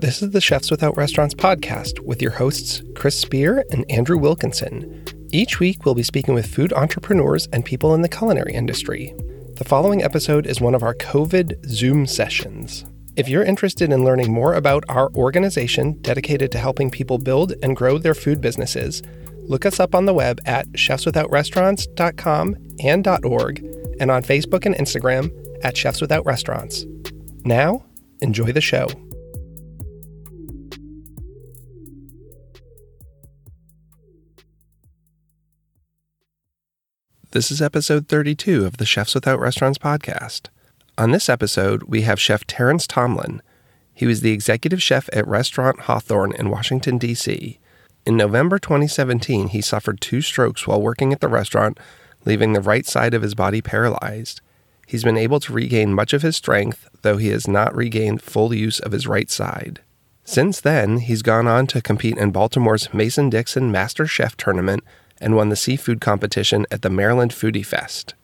This is the Chefs Without Restaurants podcast with your hosts, Chris Spear and Andrew Wilkinson. Each week, we'll be speaking with food entrepreneurs and people in the culinary industry. The following episode is one of our COVID Zoom sessions. If you're interested in learning more about our organization dedicated to helping people build and grow their food businesses, look us up on the web at chefswithoutrestaurants.com and .org and on Facebook and Instagram at Chefs Without Restaurants. Now, enjoy the show. This is episode 32 of the Chefs Without Restaurants podcast. On this episode, we have Chef Terrence Tomlin. He was the executive chef at Restaurant Hawthorne in Washington, D.C. In November 2017, he suffered two strokes while working at the restaurant, leaving the right side of his body paralyzed. He's been able to regain much of his strength, though he has not regained full use of his right side. Since then, he's gone on to compete in Baltimore's Mason Dixon Master Chef Tournament and won the seafood competition at the Maryland Foodie Fest.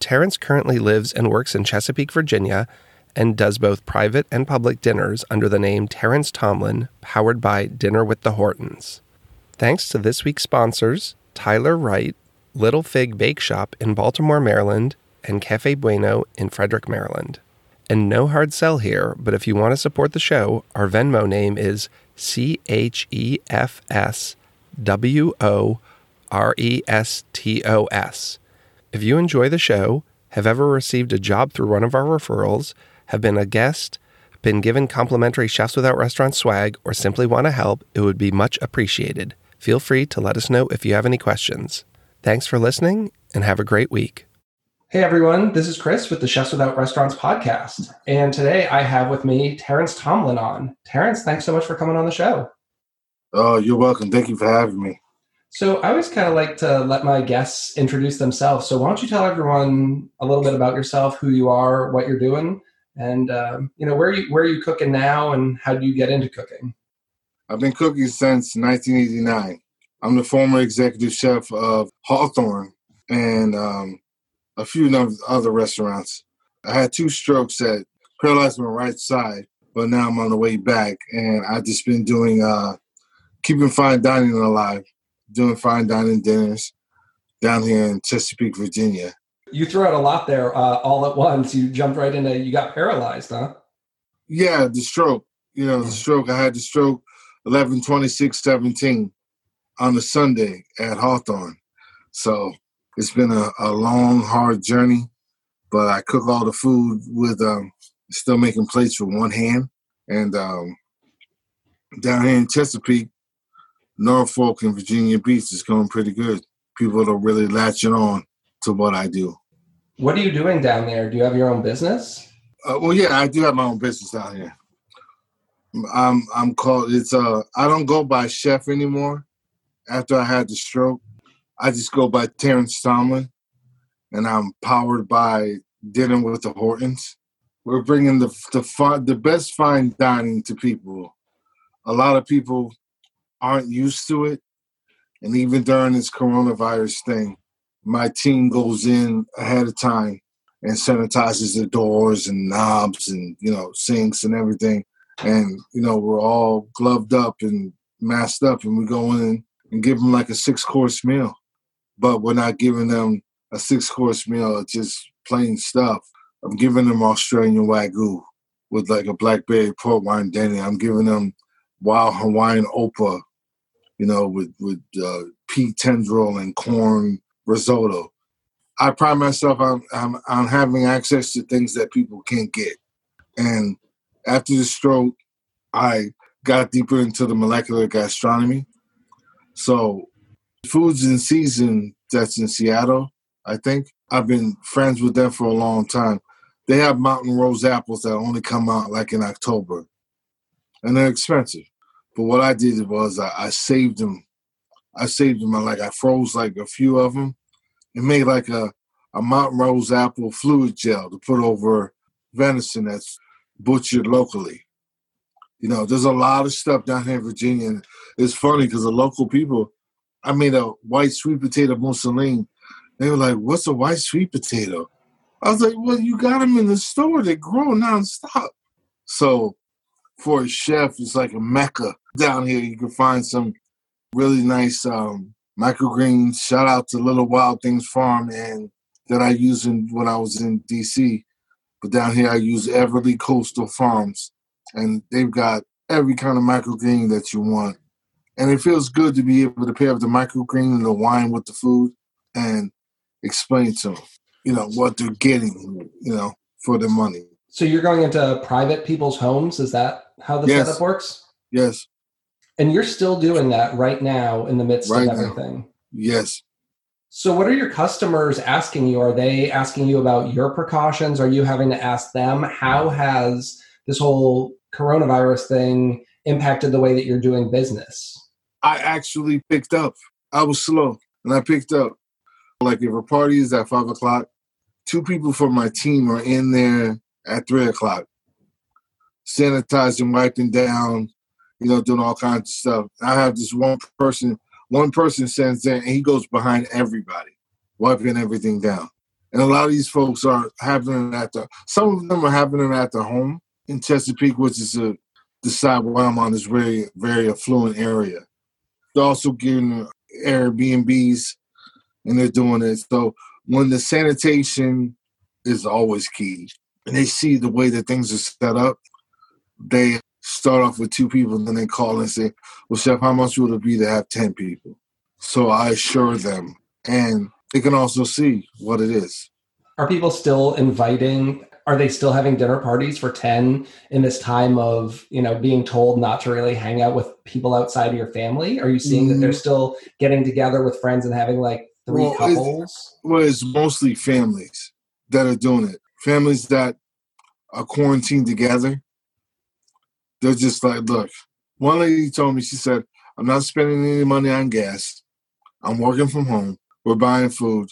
Terrence currently lives and works in Chesapeake, Virginia, and does both private and public dinners under the name Terrence Tomlin, powered by Dinner with the Hortons. Thanks to this week's sponsors, Tyler Wright, Little Fig Bake Shop in Baltimore, Maryland, and Cafe Bueno in Frederick, Maryland. And no hard sell here, but if you want to support the show, our Venmo name is C H E F S W O R E S T O S. If you enjoy the show, have ever received a job through one of our referrals, have been a guest, been given complimentary Chefs Without Restaurant swag, or simply want to help, it would be much appreciated. Feel free to let us know if you have any questions. Thanks for listening and have a great week. Hey everyone, this is Chris with the Chefs Without Restaurants podcast. And today I have with me Terrence Tomlin on. Terrence, thanks so much for coming on the show. Oh, you're welcome. Thank you for having me. So I always kind of like to let my guests introduce themselves. So why don't you tell everyone a little bit about yourself, who you are, what you're doing, and um, you know where you where are you cooking now, and how do you get into cooking? I've been cooking since 1989. I'm the former executive chef of Hawthorne and um, a few other restaurants. I had two strokes that paralyzed my right side, but now I'm on the way back, and I've just been doing uh, keeping fine dining alive doing fine dining dinners down here in Chesapeake, Virginia. You threw out a lot there uh, all at once. You jumped right into, you got paralyzed, huh? Yeah, the stroke. You know, the mm. stroke. I had the stroke 11 26 17 on a Sunday at Hawthorne. So it's been a, a long, hard journey, but I cook all the food with um, still making plates with one hand. And um, down here in Chesapeake, Norfolk and Virginia Beach is going pretty good. People are really latching on to what I do. What are you doing down there? Do you have your own business? Uh, well, yeah, I do have my own business down here. I'm I'm called it's uh I don't go by chef anymore. After I had the stroke, I just go by Terrence Tomlin, and I'm powered by Dinner with the Hortons. We're bringing the the the best fine dining to people. A lot of people aren't used to it. And even during this coronavirus thing, my team goes in ahead of time and sanitizes the doors and knobs and, you know, sinks and everything. And, you know, we're all gloved up and masked up and we go in and give them like a six course meal. But we're not giving them a six course meal, it's just plain stuff. I'm giving them Australian Wagyu with like a blackberry port wine demi. I'm giving them wild Hawaiian Opa you know, with with uh, pea tendril and corn risotto. I pride myself on, on, on having access to things that people can't get. And after the stroke, I got deeper into the molecular gastronomy. So, Foods in Season, that's in Seattle, I think. I've been friends with them for a long time. They have mountain rose apples that only come out like in October, and they're expensive. But what I did was I, I saved them. I saved them. I like I froze like a few of them and made like a a Mountain Rose apple fluid gel to put over venison that's butchered locally. You know, there's a lot of stuff down here in Virginia. And it's funny because the local people, I made a white sweet potato mousseline. They were like, "What's a white sweet potato?" I was like, "Well, you got them in the store. They grow nonstop." So for a chef, it's like a mecca down here. You can find some really nice um, microgreens. Shout out to Little Wild Things Farm and that I used in, when I was in DC. But down here, I use Everly Coastal Farms, and they've got every kind of microgreen that you want. And it feels good to be able to pair up the microgreen and the wine with the food and explain to them, you know, what they're getting, you know, for their money. So you're going into private people's homes? Is that how the yes. setup works? Yes. And you're still doing that right now in the midst right of everything. Now. Yes. So, what are your customers asking you? Are they asking you about your precautions? Are you having to ask them? How has this whole coronavirus thing impacted the way that you're doing business? I actually picked up. I was slow and I picked up. Like, if a party is at five o'clock, two people from my team are in there at three o'clock, sanitizing, wiping down, you know, doing all kinds of stuff. I have this one person one person sends in and he goes behind everybody, wiping everything down. And a lot of these folks are having it at the some of them are having it at the home in Chesapeake, which is a the side where I'm on is very, very affluent area. They're also getting Airbnbs and they're doing it. So when the sanitation is always key and they see the way that things are set up, they start off with two people and then they call and say, Well, Chef, how much would it be to have 10 people? So I assure them and they can also see what it is. Are people still inviting? Are they still having dinner parties for 10 in this time of, you know, being told not to really hang out with people outside of your family? Are you seeing mm-hmm. that they're mm-hmm. still getting together with friends and having like three well, couples? It's, well, it's mostly families that are doing it. Families that are quarantined together they're just like, look, one lady told me, she said, I'm not spending any money on gas. I'm working from home. We're buying food.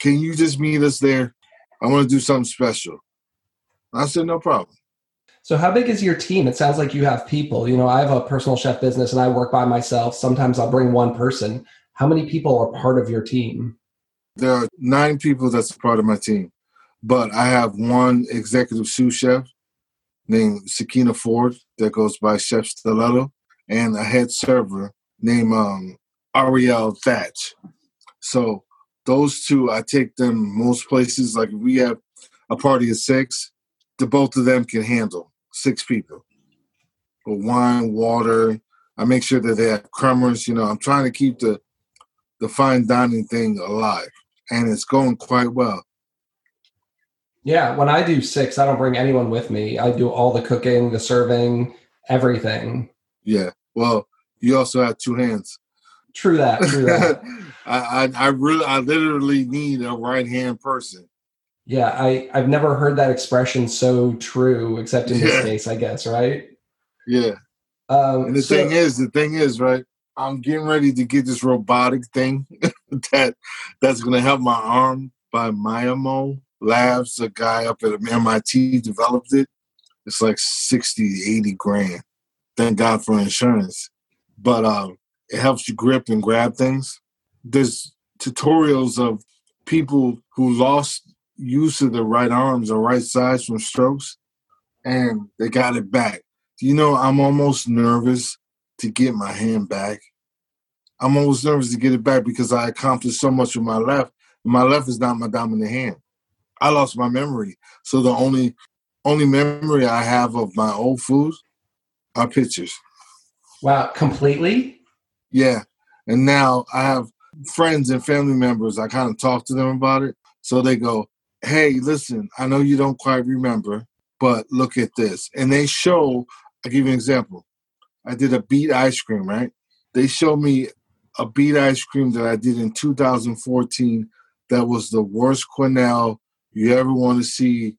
Can you just meet us there? I want to do something special. I said, no problem. So, how big is your team? It sounds like you have people. You know, I have a personal chef business and I work by myself. Sometimes I'll bring one person. How many people are part of your team? There are nine people that's part of my team, but I have one executive sous chef named Sakina Ford that goes by Chef Stiletto, and a head server named um, Ariel Thatch. So those two, I take them most places. Like we have a party of six, the both of them can handle six people. But wine, water. I make sure that they have crumbers. You know, I'm trying to keep the the fine dining thing alive, and it's going quite well. Yeah, when I do six, I don't bring anyone with me. I do all the cooking, the serving, everything. Yeah. Well, you also have two hands. True that. True that. I, I, I really, I literally need a right hand person. Yeah, I, I've never heard that expression so true, except in this case, I guess, right? Yeah. Um, and the so, thing is, the thing is, right? I'm getting ready to get this robotic thing that that's going to help my arm by Myomo Labs, a guy up at MIT developed it. It's like 60, 80 grand. Thank God for insurance. But um, it helps you grip and grab things. There's tutorials of people who lost use of the right arms or right sides from strokes and they got it back. You know, I'm almost nervous to get my hand back. I'm almost nervous to get it back because I accomplished so much with my left. My left is not my dominant hand. I lost my memory. So the only only memory I have of my old food are pictures. Wow, completely? Yeah. And now I have friends and family members. I kind of talk to them about it. So they go, Hey, listen, I know you don't quite remember, but look at this. And they show, I'll give you an example. I did a beet ice cream, right? They show me a beet ice cream that I did in 2014 that was the worst quenelle you ever want to see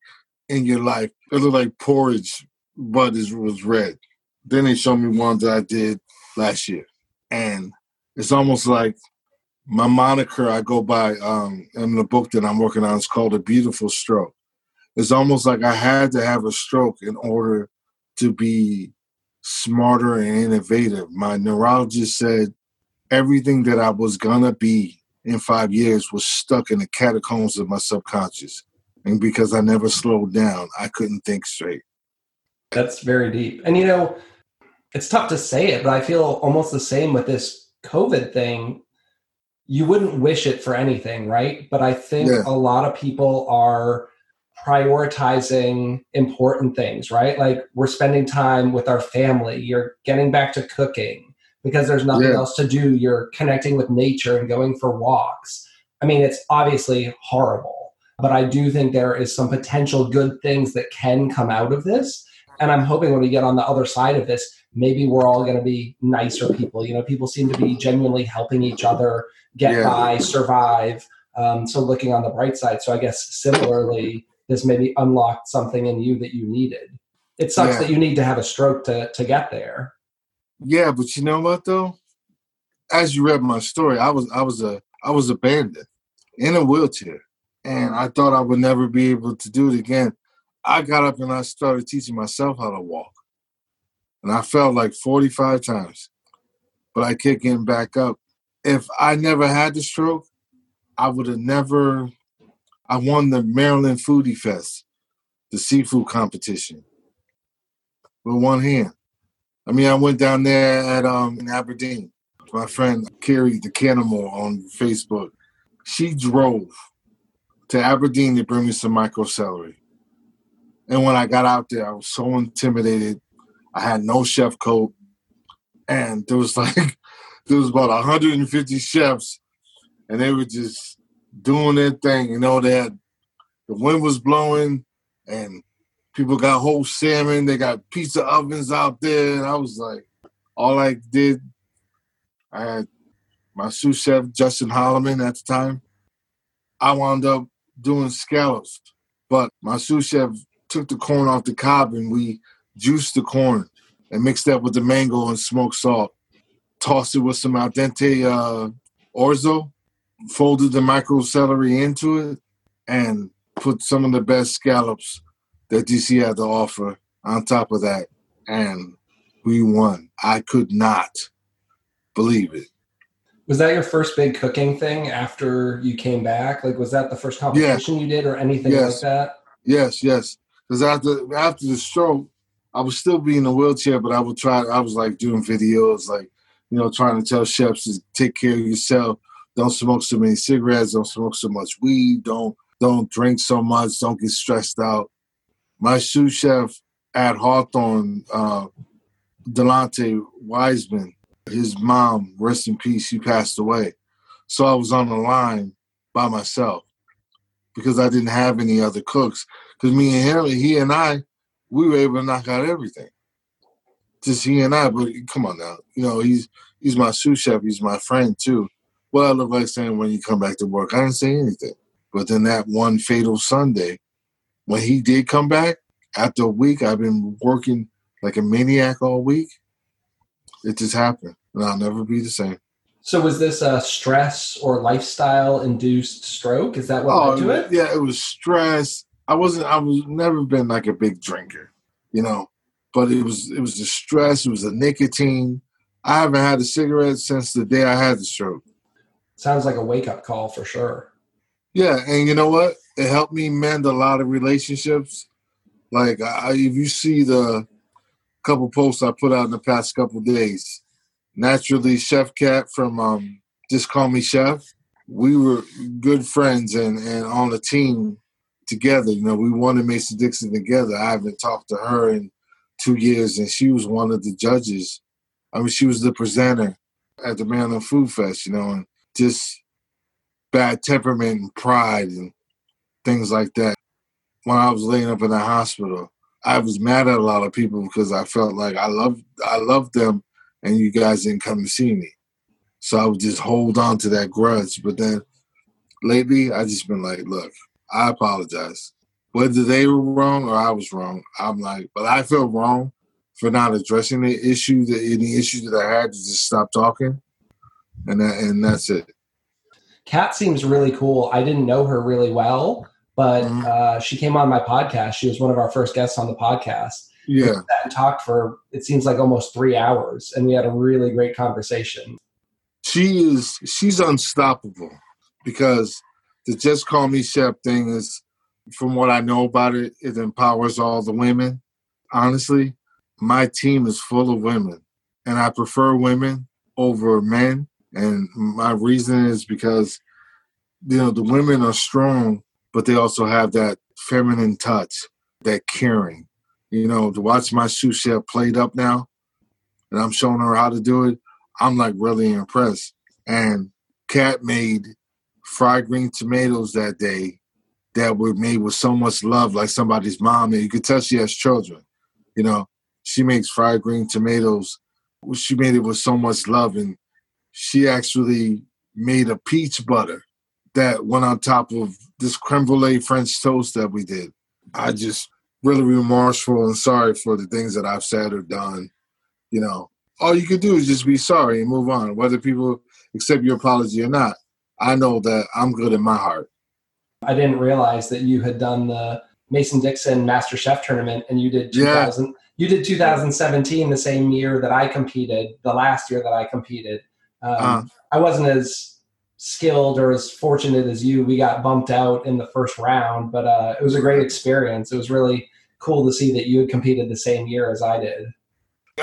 in your life. It looked like porridge, but it was red. Then they showed me one that I did last year. And it's almost like my moniker I go by um, in the book that I'm working on is called A Beautiful Stroke. It's almost like I had to have a stroke in order to be smarter and innovative. My neurologist said everything that I was gonna be in five years was stuck in the catacombs of my subconscious. And because I never slowed down, I couldn't think straight. That's very deep. And you know, it's tough to say it, but I feel almost the same with this COVID thing. You wouldn't wish it for anything, right? But I think yeah. a lot of people are prioritizing important things, right? Like we're spending time with our family, you're getting back to cooking because there's nothing yeah. else to do, you're connecting with nature and going for walks. I mean, it's obviously horrible, but I do think there is some potential good things that can come out of this. And I'm hoping when we get on the other side of this, maybe we're all going to be nicer people. You know, people seem to be genuinely helping each other get yeah. by, survive. Um, so looking on the bright side. So I guess similarly, this maybe unlocked something in you that you needed. It sucks yeah. that you need to have a stroke to to get there. Yeah, but you know what though? As you read my story, I was I was a I was abandoned in a wheelchair. And I thought I would never be able to do it again. I got up and I started teaching myself how to walk. And I fell like 45 times, but I kept getting back up. If I never had the stroke, I would have never. I won the Maryland Foodie Fest, the seafood competition, with one hand. I mean, I went down there at um in Aberdeen. My friend Carrie the Cannibal on Facebook. She drove to Aberdeen to bring me some micro celery. And when I got out there, I was so intimidated. I had no chef coat. And there was like, there was about 150 chefs, and they were just doing their thing. You know, they had, the wind was blowing, and people got whole salmon. They got pizza ovens out there. And I was like, all I did, I had my sous chef, Justin Holloman at the time. I wound up doing scallops. But my sous chef took the corn off the cob and we juiced the corn and mixed that with the mango and smoked salt. Tossed it with some al dente uh, orzo, folded the micro celery into it, and put some of the best scallops that DC had to offer on top of that. And we won. I could not believe it. Was that your first big cooking thing after you came back? Like, was that the first competition you did, or anything yes. like that? Yes, yes. Because after after the stroke, I was still being in a wheelchair, but I would try. I was like doing videos, like you know, trying to tell chefs to take care of yourself. Don't smoke so many cigarettes. Don't smoke so much weed. Don't don't drink so much. Don't get stressed out. My sous chef at Hawthorne, uh, Delonte Wiseman, his mom, rest in peace, she passed away. So I was on the line by myself because I didn't have any other cooks. Because me and him, he and I, we were able to knock out everything. Just he and I, but come on now, you know he's he's my sous chef, he's my friend too. Well, I look like saying when you come back to work, I didn't say anything. But then that one fatal Sunday, when he did come back, after a week, I've been working like a maniac all week it just happened, and I'll never be the same. So was this a stress or lifestyle induced stroke? Is that what oh, led to it? Yeah, it was stress. I wasn't. I was never been like a big drinker, you know, but it was it was the stress. It was the nicotine. I haven't had a cigarette since the day I had the stroke. Sounds like a wake up call for sure. Yeah, and you know what? It helped me mend a lot of relationships. Like I, if you see the couple posts I put out in the past couple days. Naturally, Chef Cat from um, Just Call Me Chef. We were good friends and, and on the team together. You know, we wanted Mason Dixon together. I haven't talked to her in two years, and she was one of the judges. I mean, she was the presenter at the Maryland Food Fest, you know, and just bad temperament and pride and things like that. When I was laying up in the hospital, I was mad at a lot of people because I felt like I love I loved them and you guys didn't come to see me. So I would just hold on to that grudge. But then lately I just been like, look, I apologize. Whether they were wrong or I was wrong, I'm like, but I feel wrong for not addressing the issue, the any issues that I had to just stop talking. And that, and that's it. Kat seems really cool. I didn't know her really well, but mm-hmm. uh, she came on my podcast. She was one of our first guests on the podcast. Yeah, and talked for it seems like almost three hours, and we had a really great conversation. She is she's unstoppable because the just call me chef thing is, from what I know about it, it empowers all the women. honestly, my team is full of women, and I prefer women over men. And my reason is because, you know, the women are strong, but they also have that feminine touch, that caring. You know, to watch my sous chef played up now, and I'm showing her how to do it, I'm like really impressed. And Kat made fried green tomatoes that day that were made with so much love, like somebody's mom, and you could tell she has children. You know, she makes fried green tomatoes. She made it with so much love, and she actually made a peach butter that went on top of this creme brulee French toast that we did. I just really remorseful and sorry for the things that I've said or done. You know, all you can do is just be sorry and move on, whether people accept your apology or not. I know that I'm good in my heart. I didn't realize that you had done the Mason Dixon Master Chef tournament and you did 2000 yeah. you did 2017 the same year that I competed, the last year that I competed. Um, uh, I wasn't as skilled or as fortunate as you. We got bumped out in the first round, but uh, it was a great experience. It was really cool to see that you had competed the same year as I did.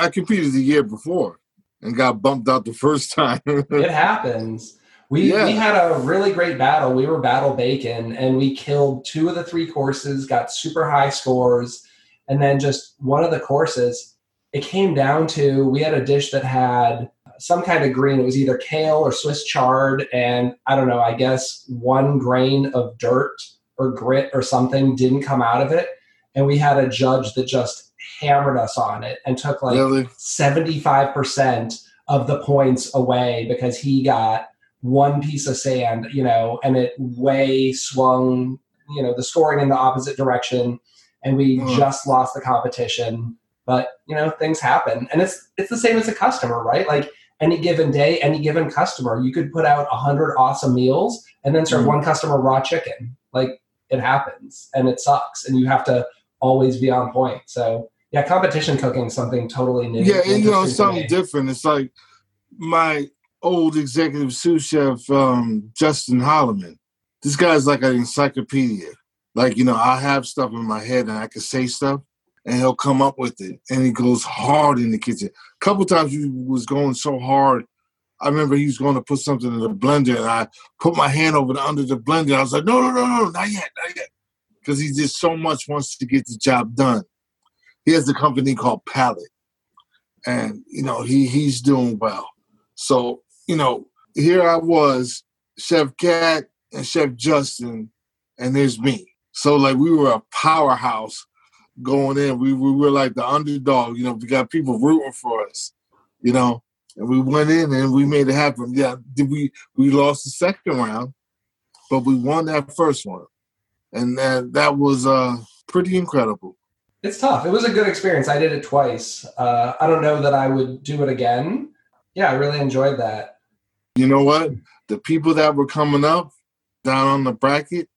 I competed the year before and got bumped out the first time. it happens. We, yeah. we had a really great battle. We were battle bacon and we killed two of the three courses, got super high scores. And then just one of the courses, it came down to we had a dish that had some kind of green. It was either kale or Swiss chard. And I don't know, I guess one grain of dirt or grit or something didn't come out of it. And we had a judge that just hammered us on it and took like 75% of the points away because he got one piece of sand, you know, and it way swung, you know, the scoring in the opposite direction. And we mm. just lost the competition. But, you know, things happen. And it's it's the same as a customer, right? Like any given day, any given customer, you could put out a hundred awesome meals and then serve mm. one customer raw chicken. Like it happens and it sucks. And you have to always be on point. So yeah, competition cooking is something totally new. Yeah, and, you know, something different. It's like my old executive sous chef um, Justin Holloman. This guy's like an encyclopedia. Like you know, I have stuff in my head and I can say stuff, and he'll come up with it. And he goes hard in the kitchen. A couple times he was going so hard. I remember he was going to put something in the blender, and I put my hand over the under the blender. I was like, no, no, no, no, not yet, not yet, because he just so much wants to get the job done. He has a company called Palette, and you know he he's doing well. So you know, here I was, Chef Cat and Chef Justin, and there's me. So like we were a powerhouse going in. We, we were like the underdog, you know, we got people rooting for us, you know. And we went in and we made it happen. Yeah, did we we lost the second round, but we won that first one. And that that was uh pretty incredible. It's tough. It was a good experience. I did it twice. Uh, I don't know that I would do it again. Yeah, I really enjoyed that you know what? The people that were coming up down on the bracket,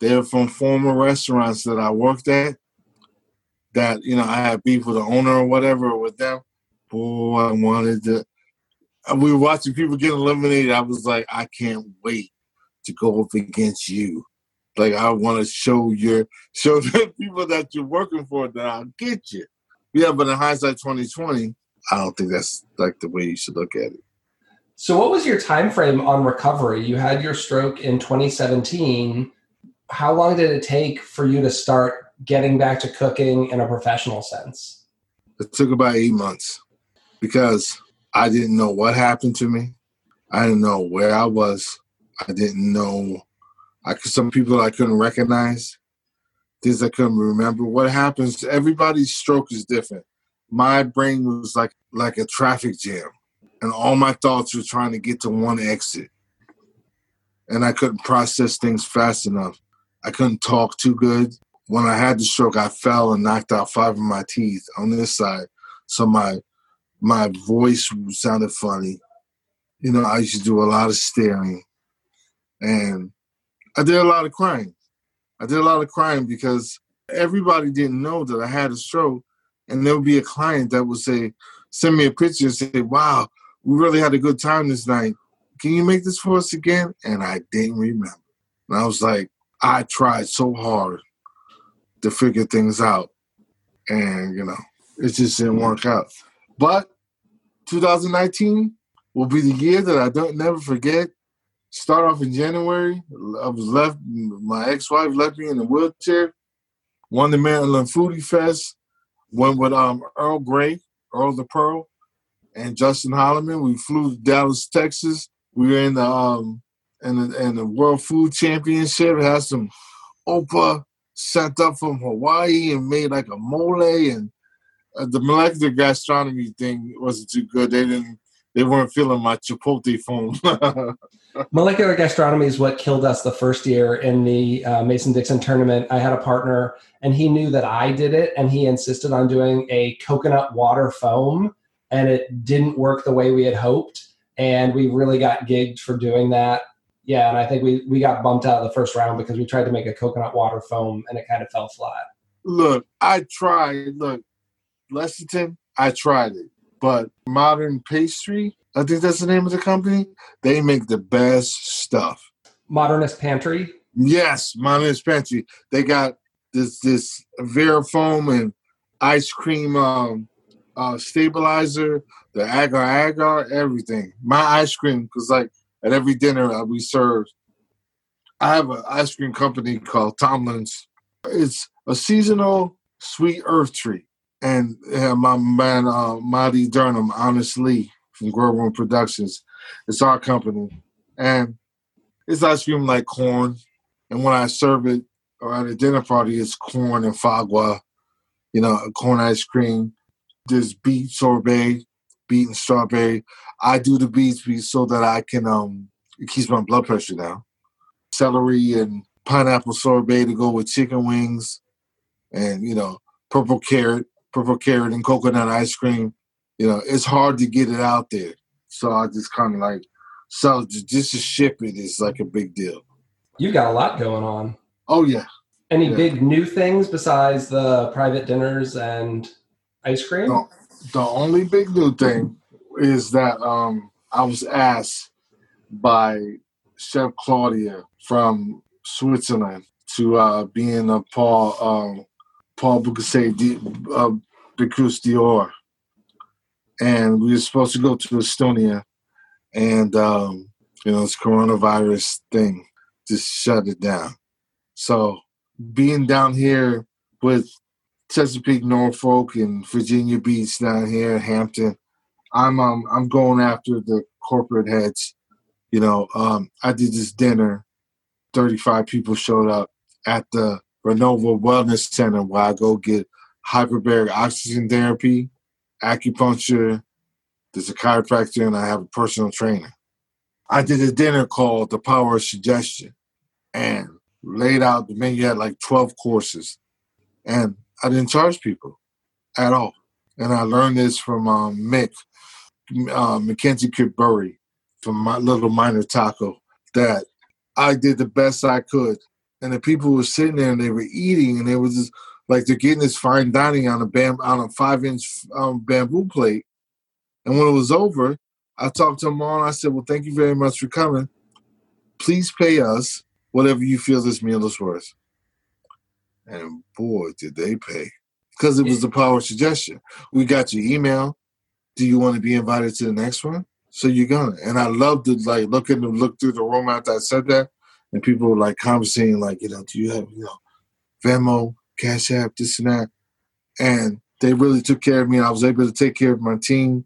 they're from former restaurants that I worked at. That you know, I had beef with the owner or whatever with them. Boy, I wanted to. We were watching people get eliminated. I was like, I can't wait to go up against you. Like I want to show your show the people that you're working for that I'll get you. Yeah, but in hindsight, 2020, I don't think that's like the way you should look at it. So, what was your time frame on recovery? You had your stroke in 2017. How long did it take for you to start getting back to cooking in a professional sense? It took about eight months because I didn't know what happened to me. I didn't know where I was. I didn't know. I some people I couldn't recognize. Things I couldn't remember. What happens? Everybody's stroke is different. My brain was like like a traffic jam and all my thoughts were trying to get to one exit. And I couldn't process things fast enough. I couldn't talk too good. When I had the stroke, I fell and knocked out five of my teeth on this side. So my my voice sounded funny. You know, I used to do a lot of staring. And I did a lot of crying. I did a lot of crying because everybody didn't know that I had a stroke. And there would be a client that would say, send me a picture and say, wow, we really had a good time this night. Can you make this for us again? And I didn't remember. And I was like, I tried so hard to figure things out. and you know it just didn't work out. But 2019 will be the year that I don't never forget. Start off in January. I was left. My ex-wife left me in a wheelchair. Won the Maryland Foodie Fest. Went with um Earl Grey, Earl the Pearl, and Justin Holloman. We flew to Dallas, Texas. We were in the um in the, in the World Food Championship. It had some Opa sent up from Hawaii and made like a mole and uh, the molecular gastronomy thing wasn't too good. They didn't they weren't feeling my chipotle foam. molecular gastronomy is what killed us the first year in the uh, Mason Dixon tournament. I had a partner, and he knew that I did it, and he insisted on doing a coconut water foam, and it didn't work the way we had hoped. And we really got gigged for doing that. Yeah, and I think we we got bumped out of the first round because we tried to make a coconut water foam, and it kind of fell flat. Look, I tried. Look, Lexington, I tried it. But Modern Pastry, I think that's the name of the company, they make the best stuff. Modernist Pantry? Yes, Modernist Pantry. They got this this Varifoam and ice cream um, uh, stabilizer, the agar agar, everything. My ice cream, because like at every dinner we serve, I have an ice cream company called Tomlin's. It's a seasonal sweet earth treat and yeah, my man uh, Marty Durham, honestly, from Grow Room Productions. It's our company, and it's ice cream like corn. And when I serve it or at a dinner party, it's corn and fagua, you know, corn ice cream. There's beet sorbet, beet and strawberry. I do the beets so that I can um it keeps my blood pressure down. Celery and pineapple sorbet to go with chicken wings, and you know, purple carrot purple carrot and coconut ice cream. You know, it's hard to get it out there. So I just kind of like so just to ship it is like a big deal. You've got a lot going on. Oh yeah. Any yeah. big new things besides the private dinners and ice cream? No, the only big new thing is that um, I was asked by Chef Claudia from Switzerland to uh, be in a Paul um, Paul Bocuse uh, Bocuse d'Or, and we were supposed to go to Estonia, and um, you know this coronavirus thing just shut it down. So being down here with Chesapeake, Norfolk, and Virginia Beach down here, Hampton, I'm um, I'm going after the corporate heads. You know, um, I did this dinner. Thirty-five people showed up at the Renova Wellness Center where I go get hyperbaric oxygen therapy, acupuncture, there's a chiropractor, and I have a personal trainer. I did a dinner called The Power of Suggestion and laid out the menu had like 12 courses. And I didn't charge people at all. And I learned this from um, Mick, uh, Mackenzie Kitburi from my Little Miner Taco that I did the best I could. And the people were sitting there and they were eating and they were just like they're getting this fine dining on a bam on a five inch um, bamboo plate. And when it was over, I talked to them all and I said, Well, thank you very much for coming. Please pay us whatever you feel this meal is worth. And boy, did they pay. Because it was the power suggestion. We got your email. Do you want to be invited to the next one? So you're gonna. And I love to like look at them, look through the room after I said that, and people were like conversating, like, you know, do you have, you know, Venmo, Cash App, this and that. And they really took care of me. I was able to take care of my team,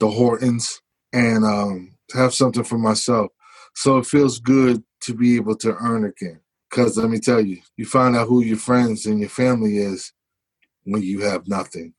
the Hortons, and um, have something for myself. So it feels good to be able to earn again. Because let me tell you, you find out who your friends and your family is when you have nothing.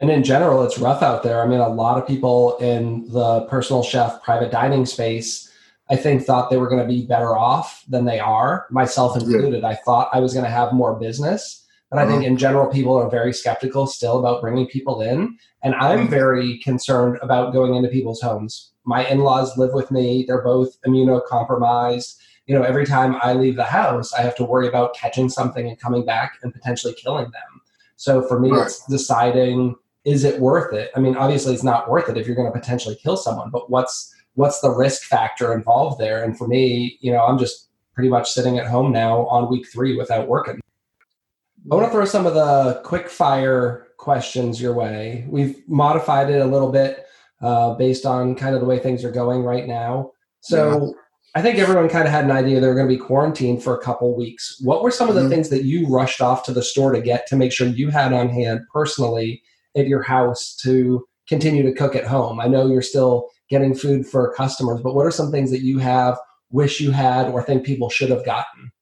And in general, it's rough out there. I mean, a lot of people in the personal chef private dining space I think thought they were going to be better off than they are, myself included. Yeah. I thought I was going to have more business, but I think uh-huh. in general people are very skeptical still about bringing people in, and I'm mm-hmm. very concerned about going into people's homes. My in-laws live with me; they're both immunocompromised. You know, every time I leave the house, I have to worry about catching something and coming back and potentially killing them. So for me, right. it's deciding is it worth it? I mean, obviously, it's not worth it if you're going to potentially kill someone, but what's what's the risk factor involved there? And for me, you know, I'm just pretty much sitting at home now on week three without working. I want to throw some of the quick fire questions your way. We've modified it a little bit uh, based on kind of the way things are going right now. So. I think everyone kind of had an idea they were going to be quarantined for a couple weeks. What were some of the mm-hmm. things that you rushed off to the store to get to make sure you had on hand personally at your house to continue to cook at home? I know you're still getting food for customers, but what are some things that you have, wish you had, or think people should have gotten?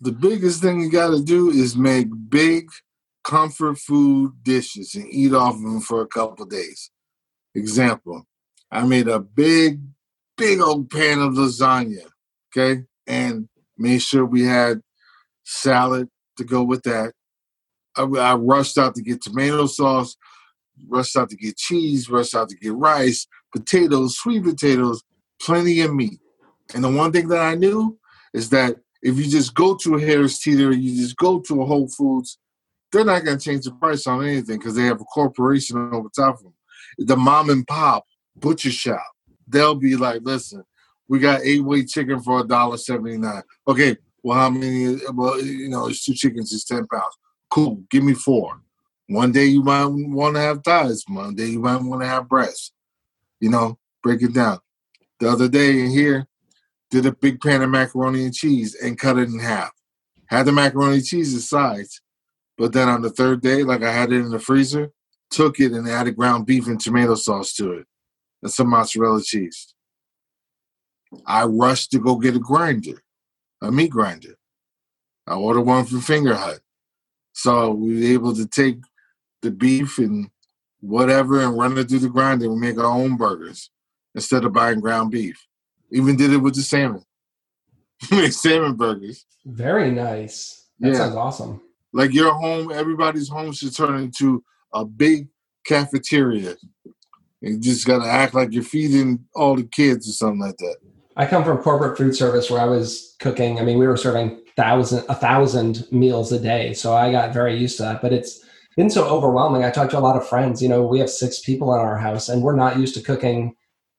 The biggest thing you got to do is make big comfort food dishes and eat off of them for a couple days. Example, I made a big, big old pan of lasagna, okay, and made sure we had salad to go with that. I, I rushed out to get tomato sauce, rushed out to get cheese, rushed out to get rice, potatoes, sweet potatoes, plenty of meat. And the one thing that I knew is that if you just go to a Harris Teeter, you just go to a Whole Foods, they're not going to change the price on anything because they have a corporation over top of them. The mom and pop butcher shop, they'll be like, listen, we got eight weight chicken for a dollar seventy nine. Okay, well, how many? Well, you know, it's two chickens, it's ten pounds. Cool, give me four. One day you might want to have thighs. One day you might want to have breasts. You know, break it down. The other day in here, did a big pan of macaroni and cheese and cut it in half. Had the macaroni and cheese aside, but then on the third day, like I had it in the freezer, took it and added ground beef and tomato sauce to it and some mozzarella cheese. I rushed to go get a grinder, a meat grinder. I ordered one from Fingerhut. So we were able to take the beef and whatever and run it through the grinder and make our own burgers instead of buying ground beef. Even did it with the salmon. make salmon burgers. Very nice. That yeah. sounds awesome. Like your home, everybody's home should turn into a big cafeteria. You just got to act like you're feeding all the kids or something like that. I come from corporate food service where I was cooking. I mean, we were serving thousand a thousand meals a day, so I got very used to that. But it's been so overwhelming. I talked to a lot of friends. You know, we have six people in our house, and we're not used to cooking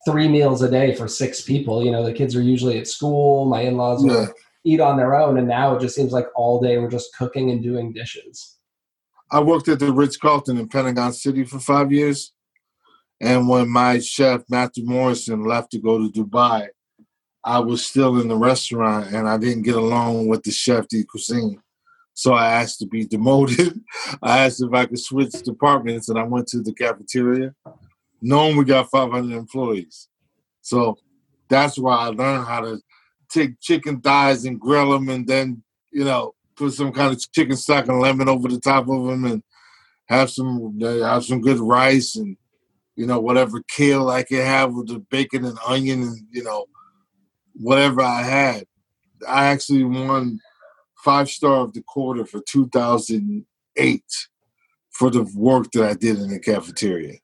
three meals a day for six people. You know, the kids are usually at school. My in laws yeah. eat on their own, and now it just seems like all day we're just cooking and doing dishes. I worked at the Ritz Carlton in Pentagon City for five years. And when my chef, Matthew Morrison, left to go to Dubai, I was still in the restaurant and I didn't get along with the chef de cuisine. So I asked to be demoted. I asked if I could switch departments and I went to the cafeteria, knowing we got 500 employees. So that's why I learned how to take chicken thighs and grill them and then, you know, put some kind of chicken stock and lemon over the top of them, and have some uh, have some good rice and you know whatever kale I could have with the bacon and onion and you know whatever I had. I actually won five star of the quarter for 2008 for the work that I did in the cafeteria.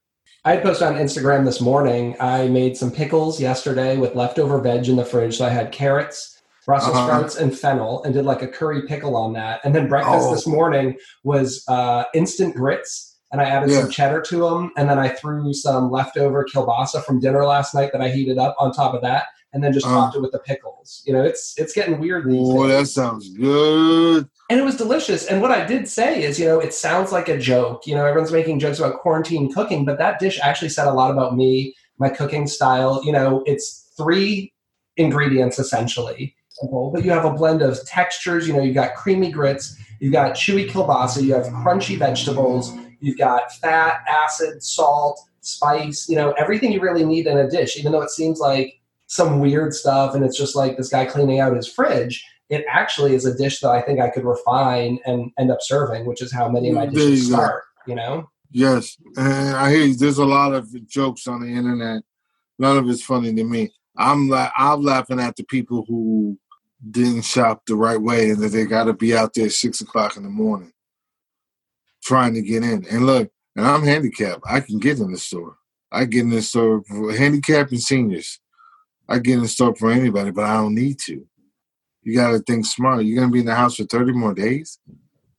I posted on Instagram this morning. I made some pickles yesterday with leftover veg in the fridge. So I had carrots, Brussels uh-huh. sprouts and fennel and did like a curry pickle on that. And then breakfast oh. this morning was uh, instant grits and I added yeah. some cheddar to them. And then I threw some leftover kielbasa from dinner last night that I heated up on top of that, and then just uh, topped it with the pickles. You know, it's it's getting weird these oh, days. that sounds good. And it was delicious. And what I did say is, you know, it sounds like a joke. You know, everyone's making jokes about quarantine cooking, but that dish actually said a lot about me, my cooking style. You know, it's three ingredients essentially simple, but you have a blend of textures. You know, you've got creamy grits, you've got chewy kielbasa, you have crunchy vegetables, you've got fat, acid, salt, spice. You know, everything you really need in a dish. Even though it seems like some weird stuff, and it's just like this guy cleaning out his fridge. It actually is a dish that I think I could refine and end up serving, which is how many of my dishes you start. You know. Yes, and I hear you. there's a lot of jokes on the internet. None of it's funny to me. I'm la- I'm laughing at the people who didn't shop the right way and that they got to be out there six o'clock in the morning trying to get in. And look, and I'm handicapped. I can get in the store. I get in the store for handicapped and seniors. I get in the store for anybody, but I don't need to. You got to think smart. You're going to be in the house for 30 more days?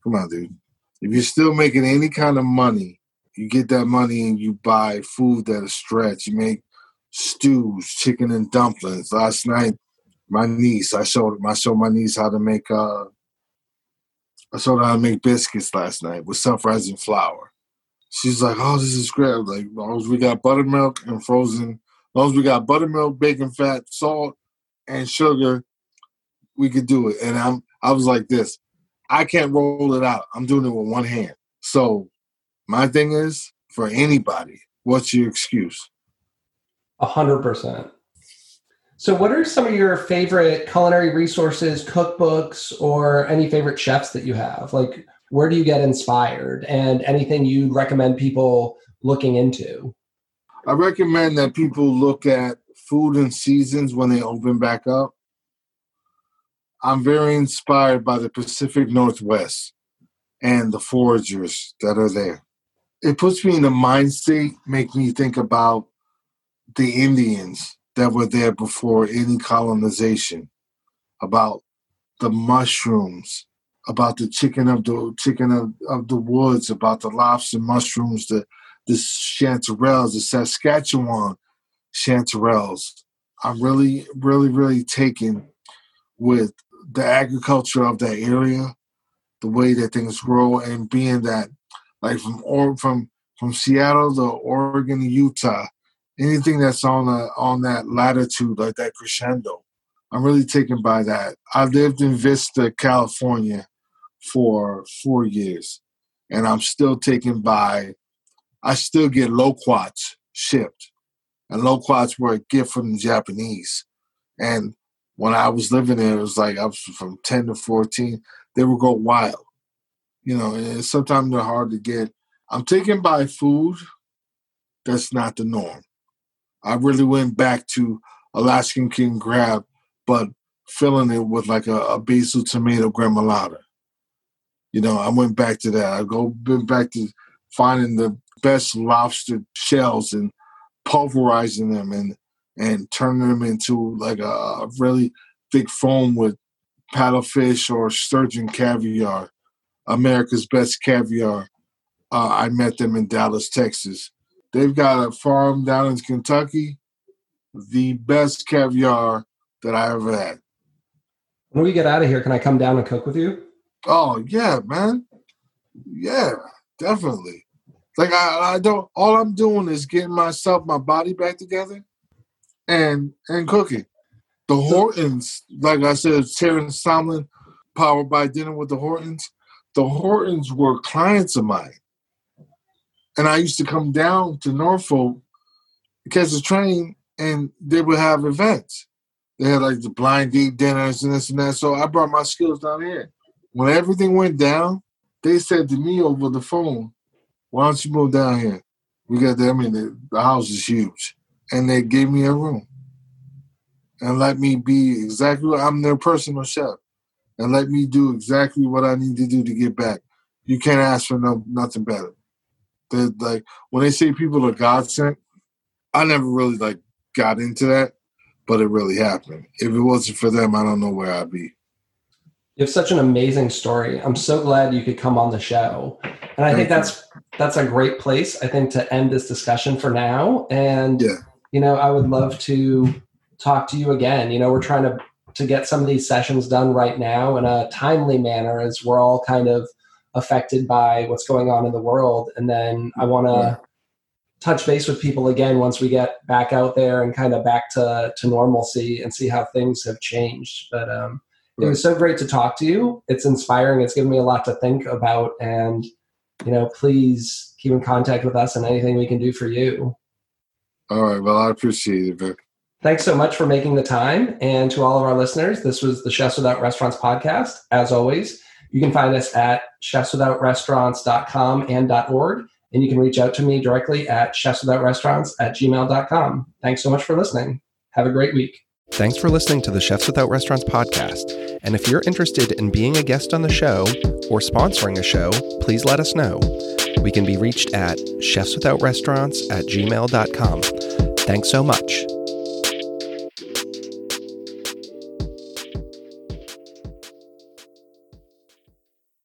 Come on, dude. If you're still making any kind of money, you get that money and you buy food that is stretch. You make stews, chicken and dumplings. Last night, my niece. I showed I showed my niece how to make uh, I told her I make biscuits last night with self-rising flour. She's like, "Oh, this is great." like, as long as we got buttermilk and frozen, as long as we got buttermilk, bacon fat, salt, and sugar, we could do it. And I'm, I was like this. I can't roll it out. I'm doing it with one hand. So my thing is for anybody, what's your excuse? A hundred percent. So, what are some of your favorite culinary resources, cookbooks, or any favorite chefs that you have? Like, where do you get inspired, and anything you'd recommend people looking into? I recommend that people look at food and seasons when they open back up. I'm very inspired by the Pacific Northwest and the foragers that are there. It puts me in a mind state, make me think about the Indians that were there before any colonization, about the mushrooms, about the chicken of the chicken of, of the woods, about the lobster mushrooms, the the chanterelles, the Saskatchewan chanterelles. I'm really, really, really taken with the agriculture of that area, the way that things grow, and being that, like from or from from Seattle to Oregon Utah, anything that's on a, on that latitude, like that crescendo, I'm really taken by that. I lived in Vista, California, for four years, and I'm still taken by. I still get loquats shipped, and loquats were a gift from the Japanese, and when I was living there, it was like I was from 10 to 14. They would go wild. You know, and sometimes they're hard to get. I'm taken by food that's not the norm. I really went back to Alaskan king crab, but filling it with like a, a basil tomato gremolata. You know, I went back to that. I go been back to finding the best lobster shells and pulverizing them and and turning them into like a, really thick foam with paddlefish or sturgeon caviar, America's best caviar. Uh, I met them in Dallas, Texas. They've got a farm down in Kentucky, the best caviar that I ever had. When we get out of here, can I come down and cook with you? Oh yeah, man. Yeah, definitely. Like I, I don't. All I'm doing is getting myself, my body back together, and and cooking. The Hortons, like I said, Terrence Tomlin, powered by Dinner with the Hortons. The Hortons were clients of mine, and I used to come down to Norfolk, because the train, and they would have events. They had like the blind date dinners and this and that. So I brought my skills down here. When everything went down, they said to me over the phone, "Why don't you move down here? We got the, I mean, the, the house is huge." and they gave me a room and let me be exactly what I'm their personal chef and let me do exactly what I need to do to get back. You can't ask for no nothing better. They're like when they say people are God sent, I never really like got into that, but it really happened. If it wasn't for them, I don't know where I'd be. You have such an amazing story. I'm so glad you could come on the show. And I Thank think that's you. that's a great place, I think, to end this discussion for now. And yeah you know, I would love to talk to you again. You know, we're trying to to get some of these sessions done right now in a timely manner as we're all kind of affected by what's going on in the world. And then I want to yeah. touch base with people again once we get back out there and kind of back to, to normalcy and see how things have changed. But um, it was so great to talk to you. It's inspiring. It's given me a lot to think about. And, you know, please keep in contact with us and anything we can do for you. All right. Well, I appreciate it, Vic. Thanks so much for making the time. And to all of our listeners, this was the Chefs Without Restaurants podcast. As always, you can find us at chefswithoutrestaurants.com and .org. And you can reach out to me directly at chefswithoutrestaurants at gmail.com. Thanks so much for listening. Have a great week. Thanks for listening to the Chefs Without Restaurants podcast. And if you're interested in being a guest on the show or sponsoring a show, please let us know. We can be reached at chefswithoutrestaurants at gmail.com. Thanks so much.